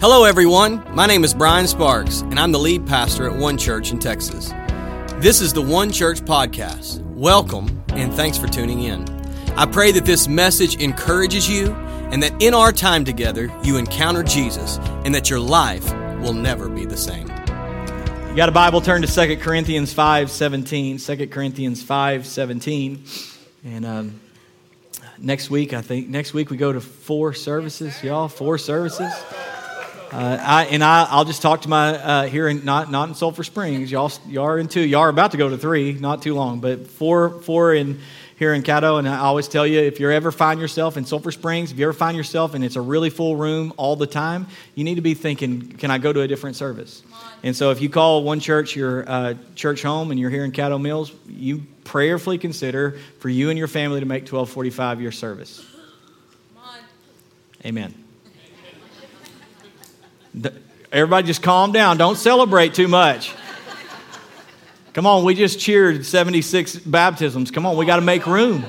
Hello, everyone. My name is Bryan Sparks, and I'm the lead pastor at One Church in Texas. This is the One Church Podcast. Welcome, and thanks for tuning in. I pray that this message encourages you, and that in our time together, you encounter Jesus, and that your life will never be the same. You got a Bible, turn to 2 Corinthians 5 17. 2 Corinthians 5 17. And um, next week, I think, next week we go to four services, y'all, four services. Uh, I, and I, will just talk to my uh, here in not not in Sulphur Springs. Y'all, y'all are in two. Y'all are about to go to three, not too long, but four four in here in Caddo. And I always tell you, if you ever find yourself in Sulphur Springs, if you ever find yourself and it's a really full room all the time, you need to be thinking, can I go to a different service? And so, if you call one church your uh, church home and you're here in Caddo Mills, you prayerfully consider for you and your family to make 1245 your service. Amen. Everybody just calm down. Don't celebrate too much. Come on, we just cheered 76 baptisms. Come on, we got to make room.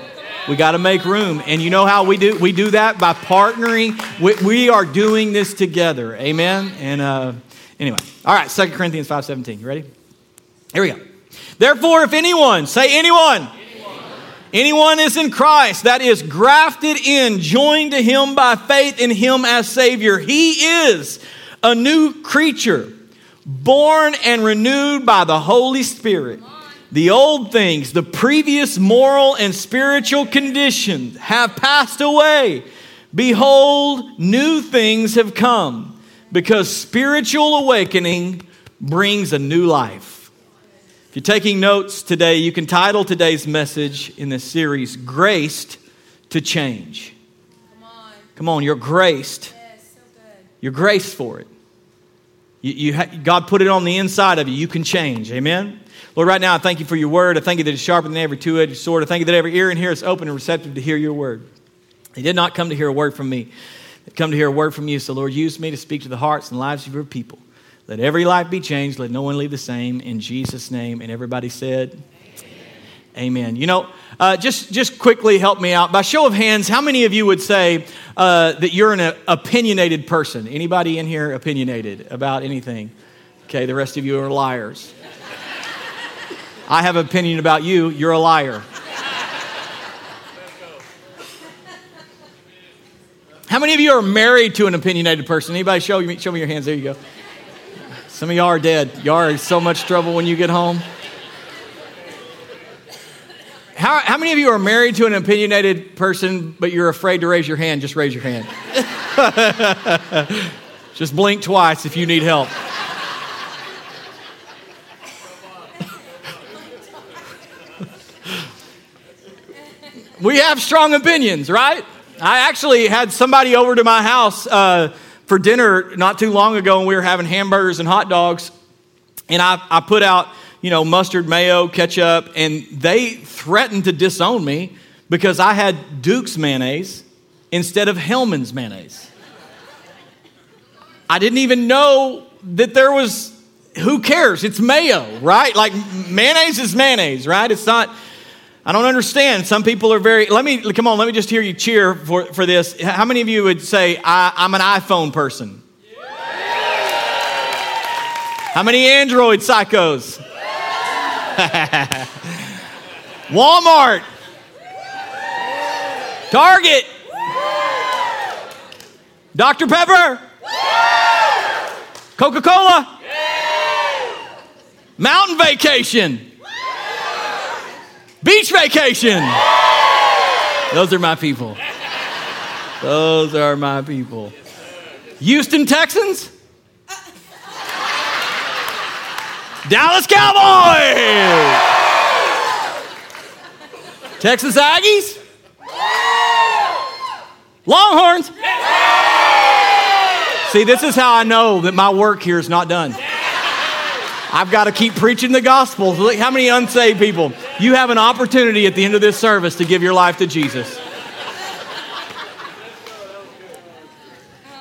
We got to make room. And you know how we do we do that by partnering. We, we are doing this together. Amen. And uh, anyway. All right, 2 Corinthians 5:17. You ready? Here we go. Therefore, if anyone, say anyone, Anyone is in Christ, that is grafted in, joined to him by faith in him as Savior. He is a new creature, born and renewed by the Holy Spirit. The old things, the previous moral and spiritual conditions have passed away. Behold, new things have come because spiritual awakening brings a new life. If you're taking notes today, you can title today's message in this series, Graced to Change. Come on, Come on you're graced. Yes, so you're graced for it. You, you ha- God put it on the inside of you. You can change. Amen? Lord, right now I thank you for your word. I thank you that it's sharper than every two edged sword. I thank you that every ear in here is open and receptive to hear your word. They did not come to hear a word from me, they come to hear a word from you. So, Lord, use me to speak to the hearts and lives of your people. Let every life be changed. Let no one leave the same. In Jesus' name. And everybody said, Amen. You know, uh, just just quickly help me out. By show of hands, how many of you would say uh, that you're an opinionated person? Anybody in here opinionated about anything? Okay, the rest of you are liars. I have an opinion about you. You're a liar. How many of you are married to an opinionated person? Anybody show me, show me your hands? There you go. Some of y'all are dead. Y'all are in so much trouble when you get home. How, how many of you are married to an opinionated person, but you're afraid to raise your hand? Just raise your hand. Just blink twice if you need help. we have strong opinions, right? I actually had somebody over to my house uh, for dinner not too long ago, and we were having hamburgers and hot dogs. And I, I put out you know, mustard, mayo, ketchup, and they threatened to disown me because I had Duke's mayonnaise instead of Hellmann's mayonnaise. I didn't even know that there was, who cares? It's mayo, right? Like mayonnaise is mayonnaise, right? It's not, I don't understand. Some people are very, let me, come on, let me just hear you cheer for, for this. How many of you would say, I, I'm an iPhone person? How many Android psychos? Walmart. Target. Dr. Pepper. Coca Cola. Mountain vacation. Beach vacation. Those are my people. Those are my people. Houston Texans. Dallas Cowboys! Texas Aggies? Longhorns? See, this is how I know that my work here is not done. I've got to keep preaching the gospel. Look, how many unsaved people? You have an opportunity at the end of this service to give your life to Jesus.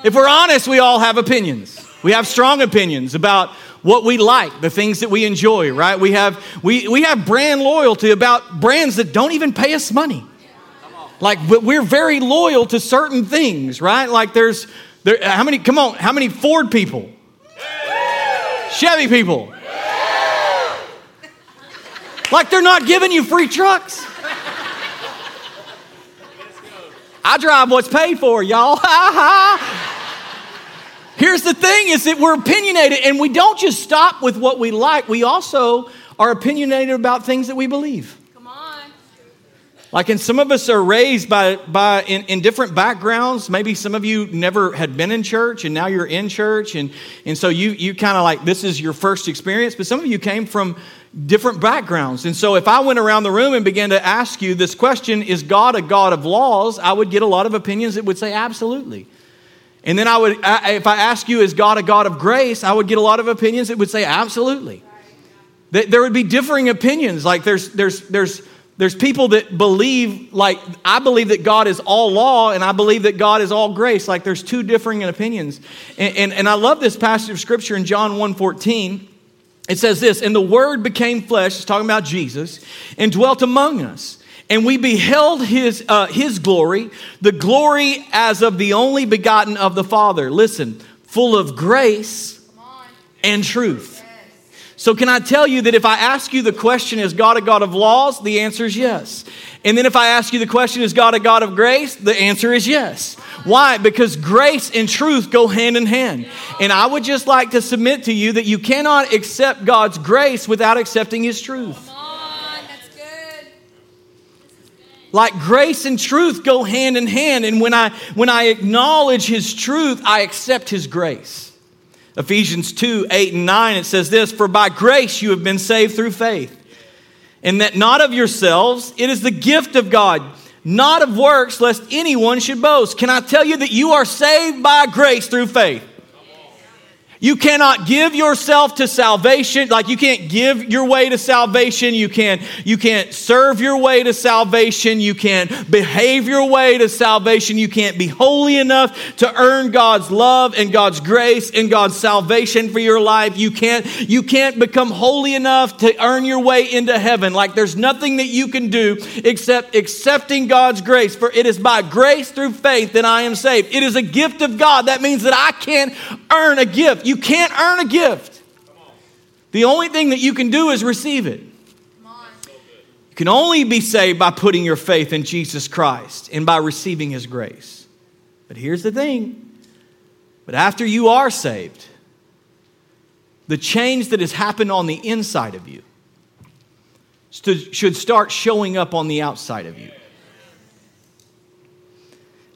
If we're honest, we all have opinions. We have strong opinions about what we like, the things that we enjoy, right? We have, we, we have brand loyalty about brands that don't even pay us money. Like, we're very loyal to certain things, right? Like, there's, there, how many, come on, how many Ford people? Chevy people? Like, they're not giving you free trucks. I drive what's paid for, y'all. Here's the thing is that we're opinionated and we don't just stop with what we like, we also are opinionated about things that we believe. Come on. Like, and some of us are raised by, by in, in different backgrounds. Maybe some of you never had been in church and now you're in church. And, and so you, you kind of like, this is your first experience. But some of you came from different backgrounds. And so if I went around the room and began to ask you this question, is God a God of laws? I would get a lot of opinions that would say absolutely. And then I would, if I ask you, is God a God of grace? I would get a lot of opinions that would say, absolutely. There would be differing opinions. Like there's, there's, there's, there's people that believe, like, I believe that God is all law and I believe that God is all grace. Like there's two differing opinions. And, and, and I love this passage of scripture in John 1.14. It says this, and the word became flesh, it's talking about Jesus, and dwelt among us and we beheld his, uh, his glory, the glory as of the only begotten of the Father. Listen, full of grace and truth. So, can I tell you that if I ask you the question, is God a God of laws? The answer is yes. And then if I ask you the question, is God a God of grace? The answer is yes. Why? Because grace and truth go hand in hand. And I would just like to submit to you that you cannot accept God's grace without accepting His truth. Like grace and truth go hand in hand. And when I, when I acknowledge his truth, I accept his grace. Ephesians 2 8 and 9, it says this For by grace you have been saved through faith, and that not of yourselves, it is the gift of God, not of works, lest anyone should boast. Can I tell you that you are saved by grace through faith? You cannot give yourself to salvation. Like you can't give your way to salvation. You can't, you can't serve your way to salvation. You can't behave your way to salvation. You can't be holy enough to earn God's love and God's grace and God's salvation for your life. You can't, you can't become holy enough to earn your way into heaven. Like there's nothing that you can do except accepting God's grace. For it is by grace through faith that I am saved. It is a gift of God. That means that I can't earn a gift. You can't earn a gift. The only thing that you can do is receive it. You can only be saved by putting your faith in Jesus Christ and by receiving His grace. But here's the thing but after you are saved, the change that has happened on the inside of you should start showing up on the outside of you.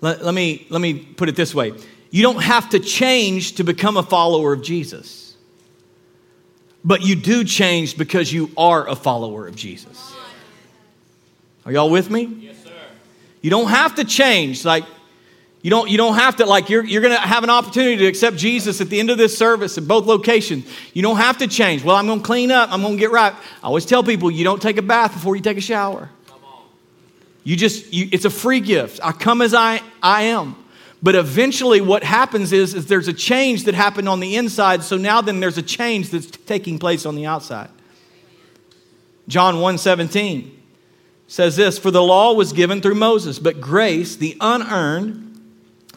Let, let, me, let me put it this way you don't have to change to become a follower of Jesus. But you do change because you are a follower of Jesus. Are y'all with me? Yes, sir. You don't have to change. Like, you don't, you don't have to, like, you're, you're going to have an opportunity to accept Jesus at the end of this service at both locations. You don't have to change. Well, I'm going to clean up. I'm going to get right. I always tell people you don't take a bath before you take a shower. You just, you, it's a free gift. I come as I, I am. But eventually, what happens is, is there's a change that happened on the inside, so now then there's a change that's taking place on the outside. John 1 17 says this For the law was given through Moses, but grace, the unearned,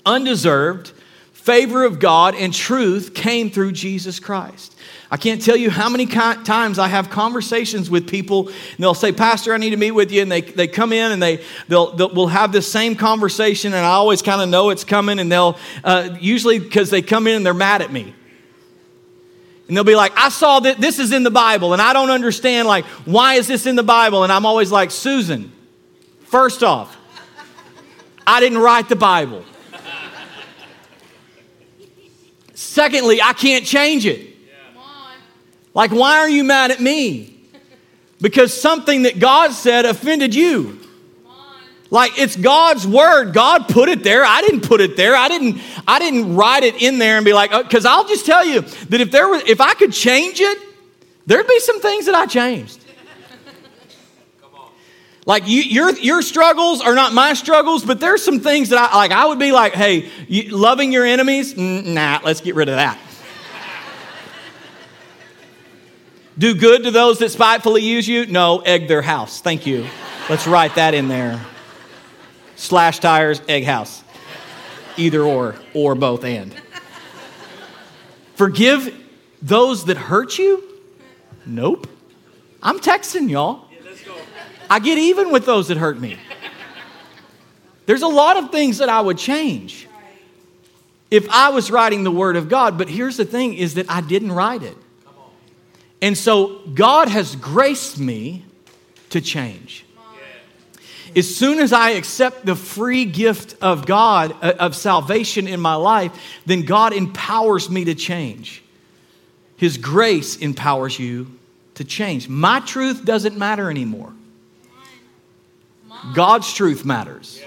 undeserved favor of God and truth came through Jesus Christ. I can't tell you how many times I have conversations with people, and they'll say, Pastor, I need to meet with you. And they, they come in and they, they'll, they'll we'll have this same conversation, and I always kind of know it's coming. And they'll, uh, usually because they come in and they're mad at me. And they'll be like, I saw that this is in the Bible, and I don't understand, like, why is this in the Bible? And I'm always like, Susan, first off, I didn't write the Bible. Secondly, I can't change it. Like, why are you mad at me? Because something that God said offended you. Like it's God's word. God put it there. I didn't put it there. I didn't I didn't write it in there and be like, because uh, I'll just tell you that if there was if I could change it, there'd be some things that I changed. Like you, your your struggles are not my struggles, but there's some things that I like. I would be like, hey, you, loving your enemies, nah, let's get rid of that. Do good to those that spitefully use you? No, egg their house. Thank you. Let's write that in there. slash tires, egg house. Either or, or both and. Forgive those that hurt you? Nope. I'm texting y'all. I get even with those that hurt me. There's a lot of things that I would change if I was writing the Word of God, but here's the thing is that I didn't write it. And so God has graced me to change. As soon as I accept the free gift of God, uh, of salvation in my life, then God empowers me to change. His grace empowers you to change. My truth doesn't matter anymore. God's truth matters.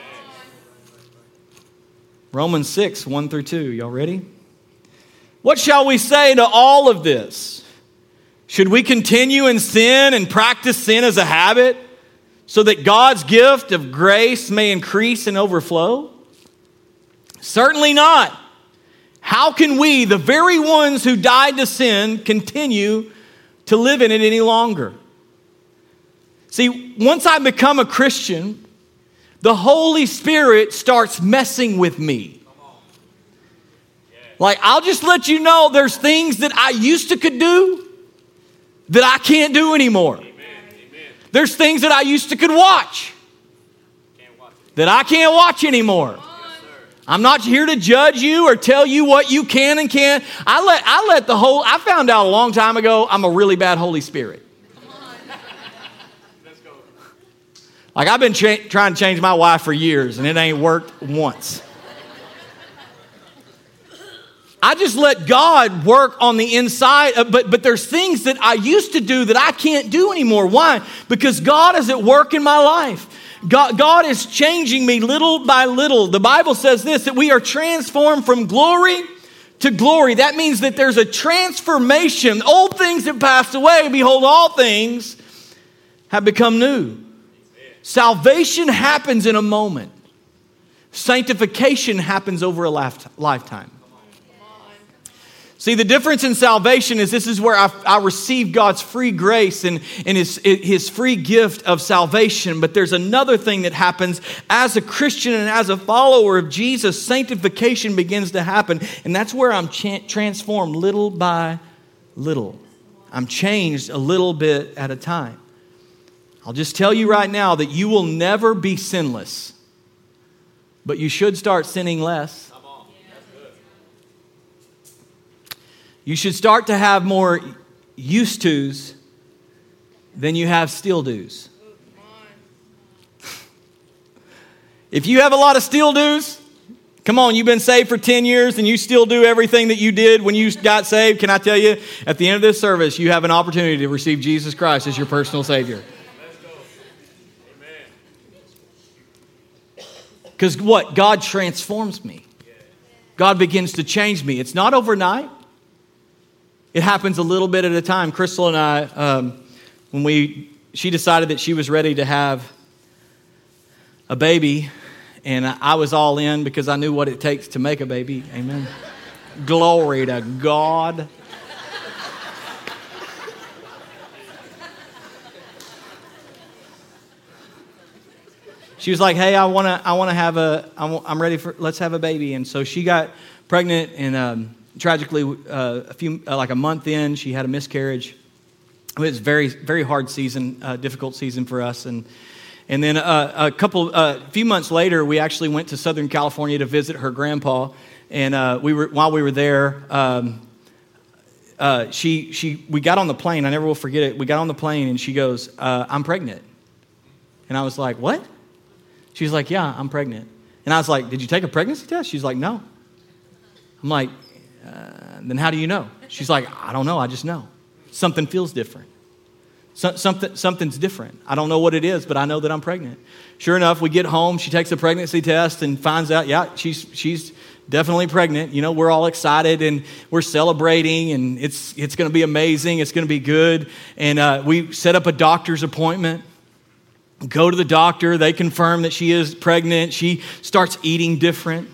Romans 6, 1 through 2. Y'all ready? What shall we say to all of this? Should we continue in sin and practice sin as a habit so that God's gift of grace may increase and overflow? Certainly not. How can we, the very ones who died to sin, continue to live in it any longer? See, once I become a Christian, the Holy Spirit starts messing with me. Like, I'll just let you know there's things that I used to could do that I can't do anymore. There's things that I used to could watch that I can't watch anymore. I'm not here to judge you or tell you what you can and can't. I let, I let the whole, I found out a long time ago I'm a really bad Holy Spirit. Like I've been trying to change my wife for years and it ain't worked once. I just let God work on the inside, but, but there's things that I used to do that I can't do anymore. Why? Because God is at work in my life. God, God is changing me little by little. The Bible says this that we are transformed from glory to glory. That means that there's a transformation. Old things have passed away. Behold, all things have become new. Salvation happens in a moment, sanctification happens over a lifetime. See, the difference in salvation is this is where I, I receive God's free grace and, and his, his free gift of salvation. But there's another thing that happens as a Christian and as a follower of Jesus. Sanctification begins to happen. And that's where I'm cha- transformed little by little. I'm changed a little bit at a time. I'll just tell you right now that you will never be sinless, but you should start sinning less. You should start to have more used tos than you have still do's. if you have a lot of still do's, come on, you've been saved for 10 years and you still do everything that you did when you got saved. Can I tell you, at the end of this service, you have an opportunity to receive Jesus Christ as your personal Savior. Because what? God transforms me. God begins to change me. It's not overnight, it happens a little bit at a time. Crystal and I, um, when we, she decided that she was ready to have a baby, and I was all in because I knew what it takes to make a baby. Amen. Glory to God. She was like, "Hey, I want to, I want to have a, I'm, I'm ready for, let's have a baby." And so she got pregnant, and um, tragically, uh, a few, uh, like a month in, she had a miscarriage. It was very, very hard season, uh, difficult season for us, and and then uh, a couple, uh, a few months later, we actually went to Southern California to visit her grandpa, and uh, we were while we were there. Um, she, she, we got on the plane. I never will forget it. We got on the plane, and she goes, "I'm pregnant," and I was like, "What?" She's like, Yeah, I'm pregnant. And I was like, Did you take a pregnancy test? She's like, No. I'm like, uh, Then how do you know? She's like, I don't know. I just know. Something feels different. So, something, something's different. I don't know what it is, but I know that I'm pregnant. Sure enough, we get home. She takes a pregnancy test and finds out, yeah, she's, she's definitely pregnant. You know, we're all excited and we're celebrating, and it's, it's going to be amazing. It's going to be good. And uh, we set up a doctor's appointment go to the doctor. They confirm that she is pregnant. She starts eating different.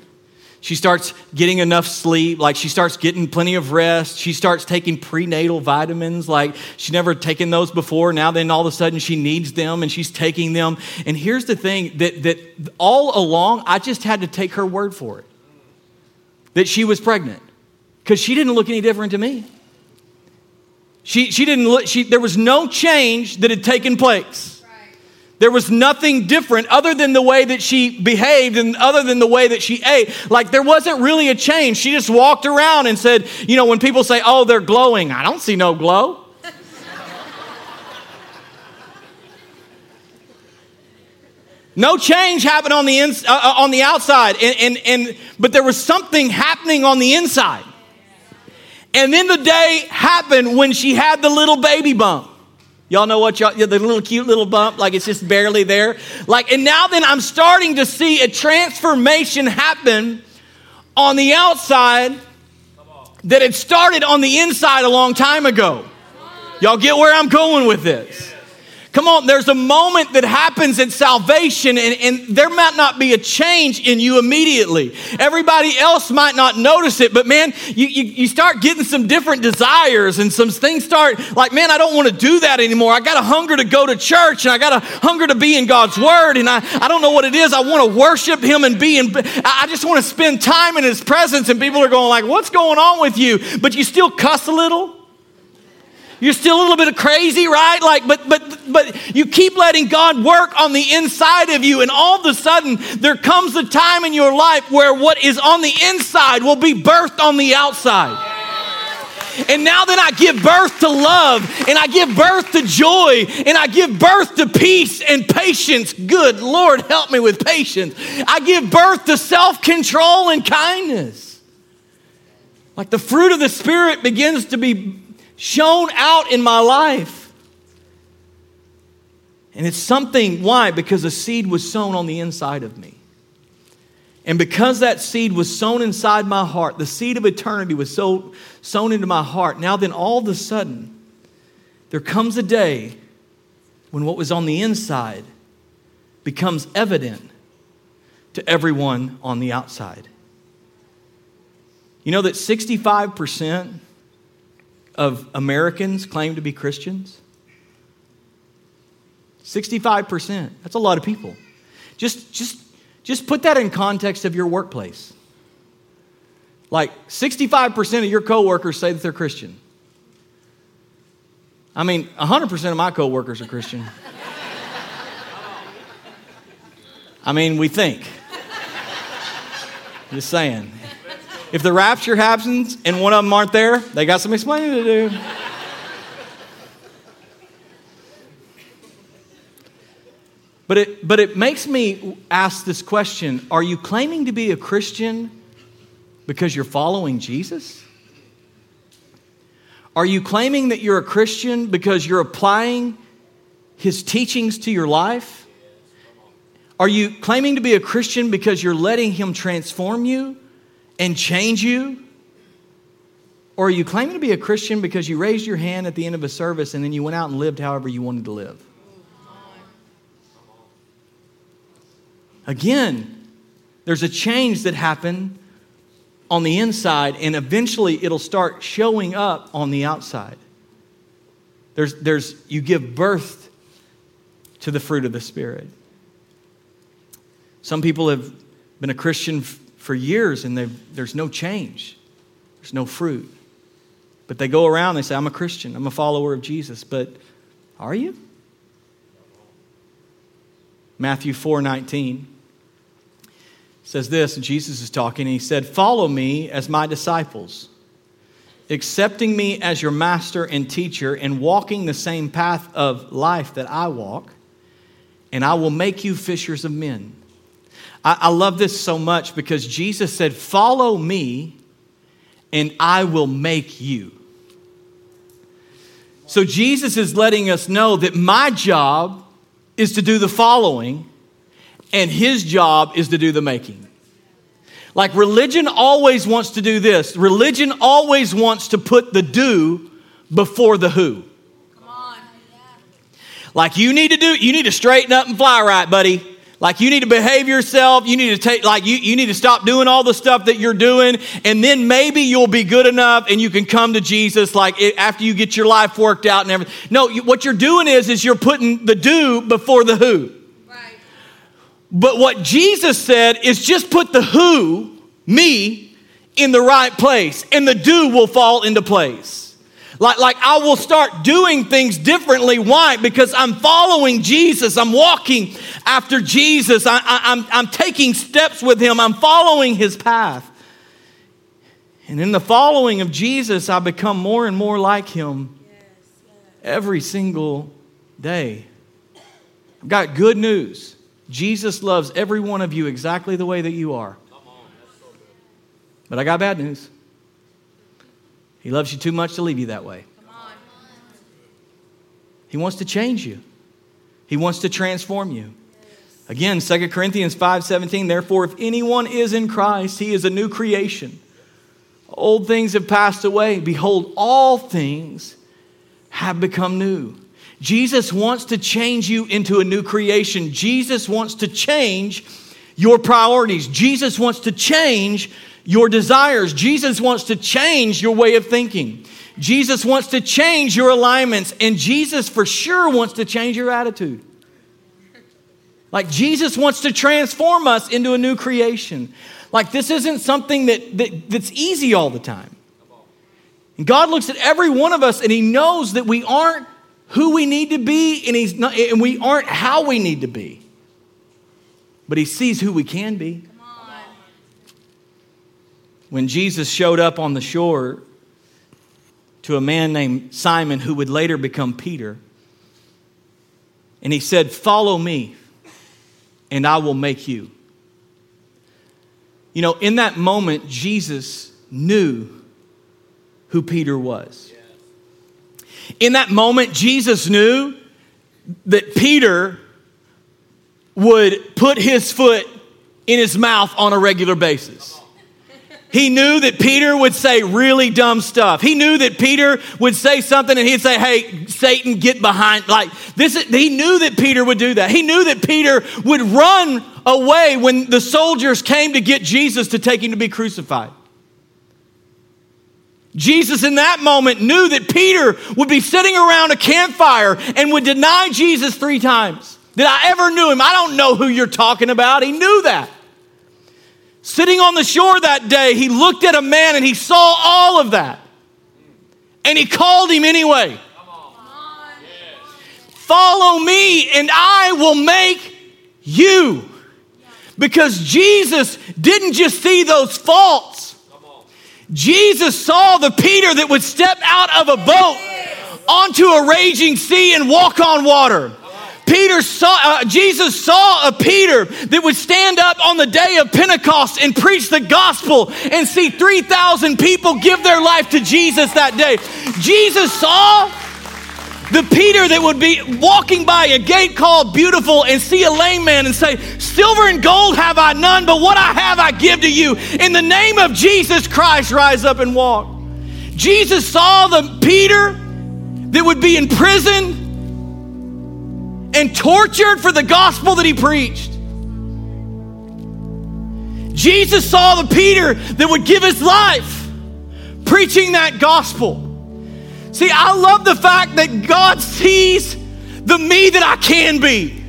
She starts getting enough sleep, like she starts getting plenty of rest. She starts taking prenatal vitamins, like she's never taken those before. Now then all of a sudden she needs them and she's taking them. And here's the thing that that all along I just had to take her word for it. That she was pregnant. Because she didn't look any different to me. She, she didn't look, she, there was no change that had taken place. There was nothing different other than the way that she behaved and other than the way that she ate. Like there wasn't really a change. She just walked around and said, you know, when people say, oh, they're glowing, I don't see no glow. No change happened on the, ins- uh, uh, on the outside, and, and, and, but there was something happening on the inside. And then the day happened when she had the little baby bump. Y'all know what y'all, the little cute little bump, like it's just barely there. Like, and now then I'm starting to see a transformation happen on the outside that had started on the inside a long time ago. Y'all get where I'm going with this? Come on, there's a moment that happens in salvation, and, and, there might not be a change in you immediately. Everybody else might not notice it, but man, you, you, you start getting some different desires, and some things start like, man, I don't want to do that anymore. I got a hunger to go to church, and I got a hunger to be in God's Word, and I, I don't know what it is. I want to worship Him and be in, I just want to spend time in His presence, and people are going like, what's going on with you? But you still cuss a little. You're still a little bit of crazy, right? Like, but but but you keep letting God work on the inside of you, and all of a sudden there comes a time in your life where what is on the inside will be birthed on the outside. And now that I give birth to love, and I give birth to joy, and I give birth to peace and patience. Good Lord, help me with patience. I give birth to self control and kindness. Like the fruit of the Spirit begins to be shown out in my life. And it's something, why? Because a seed was sown on the inside of me. And because that seed was sown inside my heart, the seed of eternity was so sown into my heart. Now, then, all of a sudden, there comes a day when what was on the inside becomes evident to everyone on the outside. You know that 65% of Americans claim to be Christians? 65%. That's a lot of people. Just, just, just put that in context of your workplace. Like 65% of your coworkers say that they're Christian. I mean, 100% of my coworkers are Christian. I mean, we think. Just saying. If the rapture happens and one of them aren't there, they got some explaining to do. But it, but it makes me ask this question Are you claiming to be a Christian because you're following Jesus? Are you claiming that you're a Christian because you're applying his teachings to your life? Are you claiming to be a Christian because you're letting him transform you? And change you? Or are you claiming to be a Christian because you raised your hand at the end of a service and then you went out and lived however you wanted to live? Again, there's a change that happened on the inside, and eventually it'll start showing up on the outside. There's, there's, you give birth to the fruit of the Spirit. Some people have been a Christian for years and there's no change, there's no fruit. But they go around, they say, I'm a Christian, I'm a follower of Jesus. But are you? Matthew 4 19 says this, Jesus is talking, and he said, Follow me as my disciples, accepting me as your master and teacher, and walking the same path of life that I walk, and I will make you fishers of men. I, I love this so much because Jesus said, Follow me, and I will make you. So Jesus is letting us know that my job is to do the following, and his job is to do the making. Like religion always wants to do this. Religion always wants to put the do before the who. Like you need to do, you need to straighten up and fly right, buddy. Like you need to behave yourself. You need to take, like you, you need to stop doing all the stuff that you're doing. And then maybe you'll be good enough and you can come to Jesus like it, after you get your life worked out and everything. No, you, what you're doing is, is you're putting the do before the who. Right. But what Jesus said is just put the who, me, in the right place and the do will fall into place. Like, like I will start doing things differently. Why? Because I'm following Jesus. I'm walking after Jesus. I, I, I'm, I'm taking steps with him. I'm following his path. And in the following of Jesus, I become more and more like him every single day. I've got good news. Jesus loves every one of you exactly the way that you are. But I got bad news. He loves you too much to leave you that way. He wants to change you. He wants to transform you. Again, 2 Corinthians 5:17, therefore if anyone is in Christ, he is a new creation. Old things have passed away. Behold, all things have become new. Jesus wants to change you into a new creation. Jesus wants to change your priorities. Jesus wants to change your desires. Jesus wants to change your way of thinking. Jesus wants to change your alignments. And Jesus for sure wants to change your attitude. Like Jesus wants to transform us into a new creation. Like this isn't something that, that, that's easy all the time. And God looks at every one of us and He knows that we aren't who we need to be and, he's not, and we aren't how we need to be. But He sees who we can be when Jesus showed up on the shore to a man named Simon who would later become Peter. And he said, Follow me, and I will make you. You know, in that moment, Jesus knew who Peter was. In that moment, Jesus knew that Peter would put his foot in his mouth on a regular basis. He knew that Peter would say really dumb stuff. He knew that Peter would say something and he'd say, Hey, Satan, get behind. Like this, is, he knew that Peter would do that. He knew that Peter would run away when the soldiers came to get Jesus to take him to be crucified. Jesus, in that moment, knew that Peter would be sitting around a campfire and would deny Jesus three times. Did I ever knew him? I don't know who you're talking about. He knew that. Sitting on the shore that day, he looked at a man and he saw all of that. And he called him anyway. Follow me and I will make you. Because Jesus didn't just see those faults. Jesus saw the Peter that would step out of a boat onto a raging sea and walk on water. Peter saw, uh, Jesus saw a Peter that would stand up on the day of Pentecost and preach the gospel and see 3,000 people give their life to Jesus that day. Jesus saw the Peter that would be walking by a gate called Beautiful and see a lame man and say, Silver and gold have I none, but what I have I give to you. In the name of Jesus Christ, rise up and walk. Jesus saw the Peter that would be in prison and tortured for the gospel that he preached. Jesus saw the Peter that would give his life preaching that gospel. See, I love the fact that God sees the me that I can be.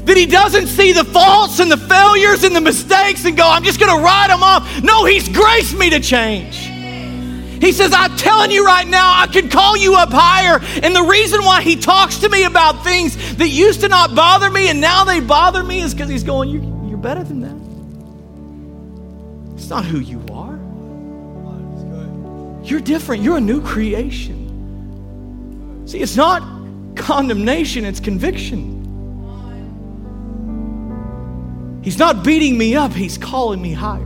That he doesn't see the faults and the failures and the mistakes and go, I'm just going to write them off. No, he's graced me to change. He says, I'm telling you right now, I can call you up higher. And the reason why he talks to me about things that used to not bother me and now they bother me is because he's going, you're, you're better than that. It's not who you are. You're different. You're a new creation. See, it's not condemnation, it's conviction. He's not beating me up, he's calling me higher.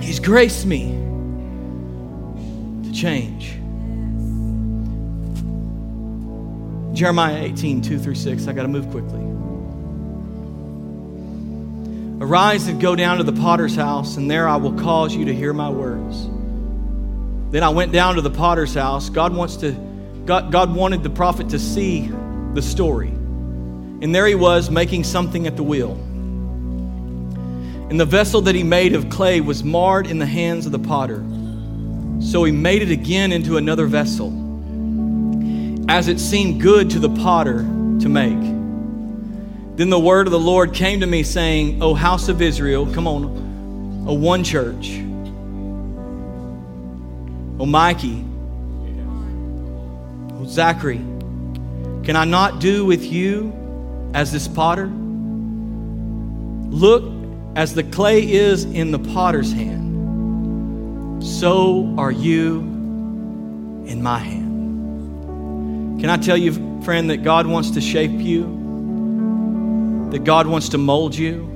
He's graced me change. Jeremiah 18, 2 through 6. I got to move quickly. Arise and go down to the potter's house, and there I will cause you to hear my words. Then I went down to the potter's house. God wants to, God, God wanted the prophet to see the story. And there he was making something at the wheel. And the vessel that he made of clay was marred in the hands of the potter. So he made it again into another vessel, as it seemed good to the potter to make. Then the word of the Lord came to me, saying, O house of Israel, come on, O one church, O Mikey, O Zachary, can I not do with you as this potter? Look, as the clay is in the potter's hand, so are you in my hand. Can I tell you, friend, that God wants to shape you? That God wants to mold you?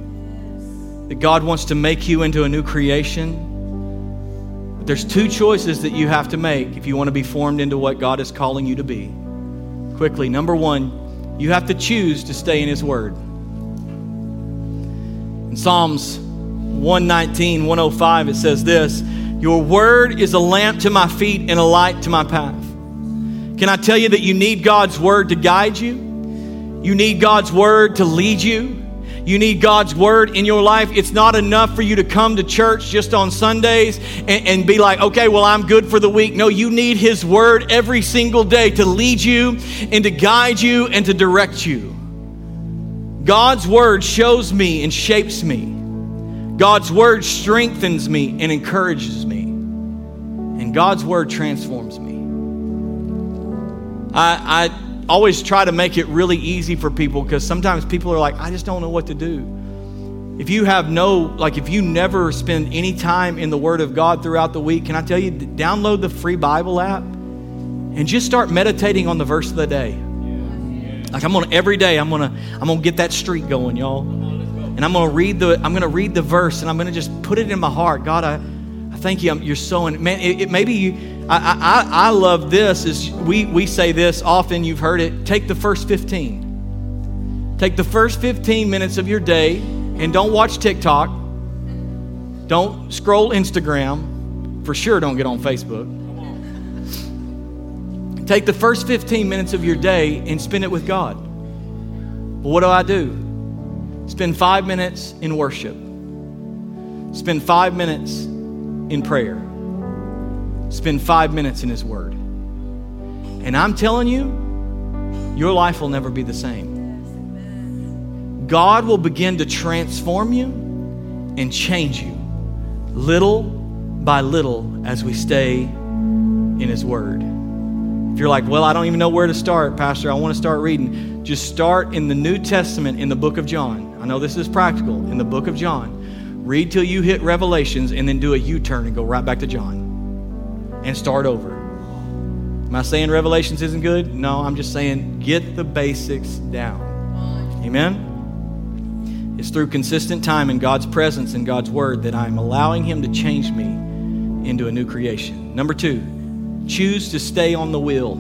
That God wants to make you into a new creation? But there's two choices that you have to make if you want to be formed into what God is calling you to be. Quickly, number one, you have to choose to stay in His Word. In Psalms 119, 105, it says this Your Word is a lamp to my feet and a light to my path. Can I tell you that you need God's Word to guide you? You need God's Word to lead you. You need God's word in your life. It's not enough for you to come to church just on Sundays and, and, be like, okay, well, I'm good for the week. No, you need His word every single day to lead you and to guide you and to direct you. God's word shows me and shapes me. God's word strengthens me and encourages me. And God's word transforms me. I, I always try to make it really easy for people because sometimes people are like, I just don't know what to do. If you have no, like, if you never spend any time in the Word of God throughout the week, can I tell you, download the free Bible app and just start meditating on the verse of the day. Like I'm gonna every day, I'm gonna I'm gonna get that streak going, y'all. And I'm gonna read the I'm gonna read the verse and I'm gonna just put it in my heart. God, I, I thank you. I'm, you're so in, man. It, it maybe you I, I, I love this is we, we say this often, you've heard it. Take the first 15. Take the first 15 minutes of your day and don't watch TikTok. Don't scroll Instagram. For sure, don't get on Facebook. Take the first 15 minutes of your day and spend it with God. Well, what do I do? Spend five minutes in worship, spend five minutes in prayer spend five minutes in His Word. And I'm telling you, your life will never be the same. God will begin to transform you and change you little by little as we stay in His Word. If you're like, well, I don't even know where to start, Pastor, I want to start reading, just start in the New Testament in the book of John. I know this is practical, in the book of John. Read till you hit Revelations and then do a U turn and go right back to John and start over. Am I saying Revelations isn't good? No, I'm just saying get the basics down. Amen? It's through consistent time in God's presence and God's Word that I'm allowing Him to change me into a new creation. Number two, choose to stay on the wheel.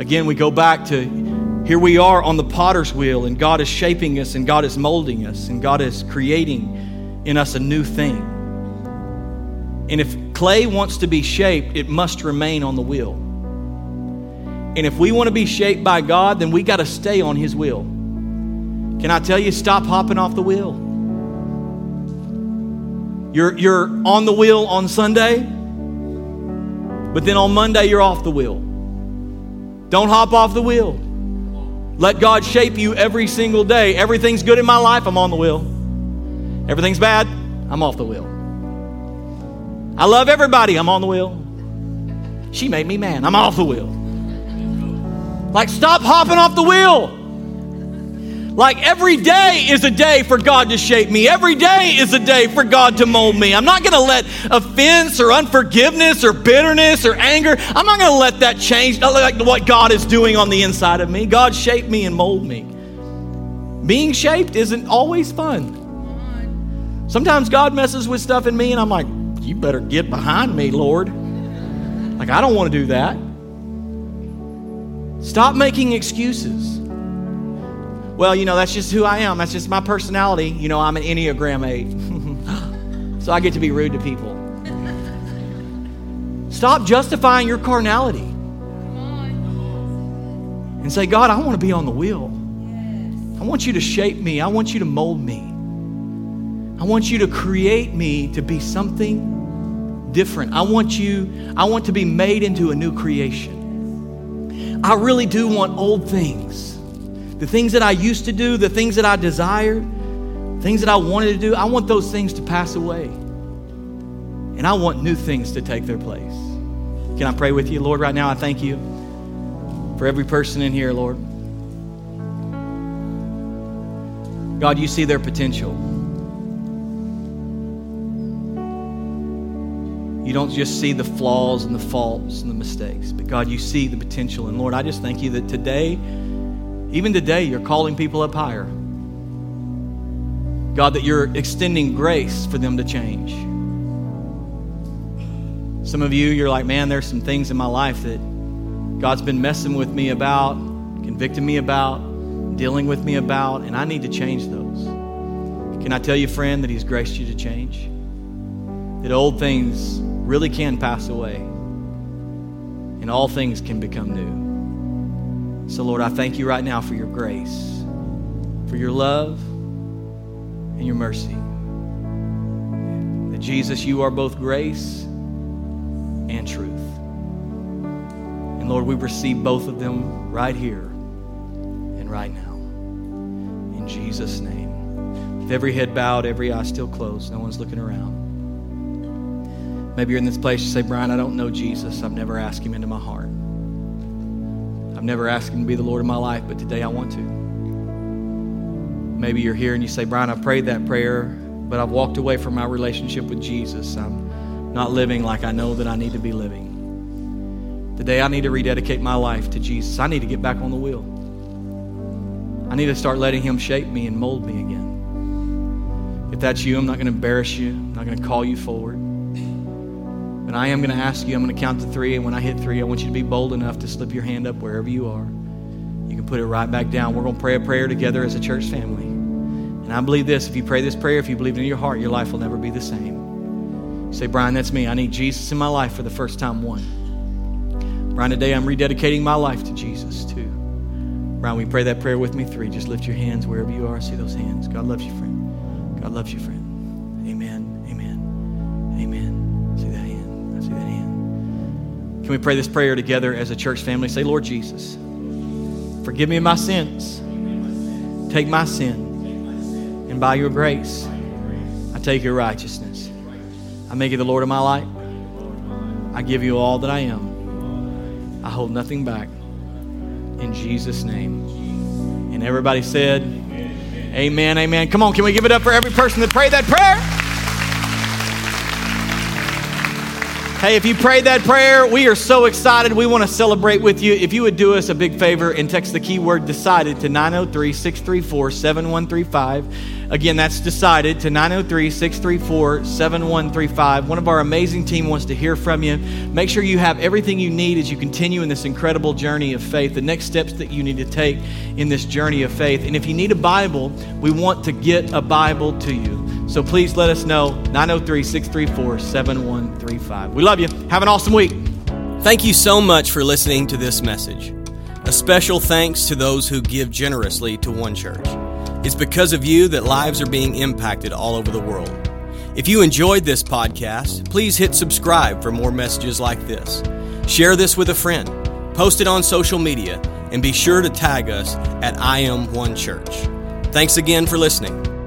Again, we go back to here we are on the potter's wheel, and God is shaping us, and God is molding us, and God is creating in us a new thing. And if clay wants to be shaped, it must remain on the wheel. And if we want to be shaped by God, then we got to stay on His wheel. Can I tell you, stop hopping off the wheel? You're, you're on the wheel on Sunday, but then on Monday, you're off the wheel. Don't hop off the wheel. Let God shape you every single day. Everything's good in my life, I'm on the wheel. Everything's bad, I'm off the wheel. I love everybody. I'm on the wheel. She made me man, I'm off the wheel. Like, stop hopping off the wheel. Like, every day is a day for God to shape me. Every day is a day for God to mold me. I'm not going to let offense or unforgiveness or bitterness or anger, I'm not going to let that change uh, like what God is doing on the inside of me. God shaped me and mold me. Being shaped isn't always fun. Sometimes God messes with stuff in me, and I'm like, you better get behind me, Lord. Like, I don't want to do that. Stop making excuses. Well, you know, that's just who I am. That's just my personality. You know, I'm an Enneagram 8. so I get to be rude to people. Stop justifying your carnality. And say, God, I want to be on the wheel. I want you to shape me. I want you to mold me. I want you to create me to be something different. I want you, I want to be made into a new creation. I really do want old things. The things that I used to do, the things that I desired, things that I wanted to do, I want those things to pass away. And I want new things to take their place. Can I pray with you, Lord, right now? I thank you for every person in here, Lord. God, you see their potential. You don't just see the flaws and the faults and the mistakes, but God, you see the potential. And Lord, I just thank you that today, even today, you're calling people up higher. God, that you're extending grace for them to change. Some of you, you're like, man, there's some things in my life that God's been messing with me about, convicting me about, dealing with me about, and I need to change those. Can I tell you, friend, that He's graced you to change? That old things really can pass away, and all things can become new. So, Lord, I thank you right now for your grace, for your love, and your mercy. That Jesus, you are both grace and truth. And Lord, we receive both of them right here and right now. In Jesus' name. With every head bowed, every eye still closed, no one's looking around. Maybe you're in this place, you say, Bryan, I don't know Jesus. I've never asked him into my heart. I've never asked him to be the Lord of my life, but today I want to. Maybe you're here and you say, Bryan, I prayed that prayer, but I've walked away from my relationship with Jesus. I'm not living like I know that I need to be living. Today I need to rededicate my life to Jesus. I need to get back on the wheel. I need to start letting Him shape me and mold me again. If that's you, I'm not going to embarrass you. I'm not going to call you forward. But I am going to ask you, I'm going to count to three, and when I hit three, I want you to be bold enough to slip your hand up wherever you are. You can put it right back down. We're going to pray a prayer together as a church family. And I believe this if you pray this prayer, if you believe it in your heart, your life will never be the same. You say, Bryan, that's me. I need Jesus in my life for the first time. One. Bryan, today I'm rededicating my life to Jesus. too. Bryan, we pray that prayer with me. Three. Just lift your hands wherever you are. See those hands. God loves you, friend. God loves you, friend. Can we pray this prayer together as a church family? Say, Lord Jesus, forgive me my sins. Take my sin. And by your grace, I take your righteousness. I make you the Lord of my life. I give you all that I am. I hold nothing back. In Jesus' name. And everybody said, Amen, amen. Come on, can we give it up for every person that prayed that prayer? Hey, if you prayed that prayer, we are so excited. We want to celebrate with you. If you would do us a big favor and text the keyword decided to 903 634 7135. Again, that's decided to 903 634 7135. One of our amazing team wants to hear from you. Make sure you have everything you need as you continue in this incredible journey of faith, the next steps that you need to take in this journey of faith. And if you need a Bible, we want to get a Bible to you. So please let us know 903 634 7135. We love you. Have an awesome week. Thank you so much for listening to this message. A special thanks to those who give generously to One Church. It's because of you that lives are being impacted all over the world. If you enjoyed this podcast, please hit subscribe for more messages like this. Share this with a friend, post it on social media, and be sure to tag us at I Am One Church. Thanks again for listening.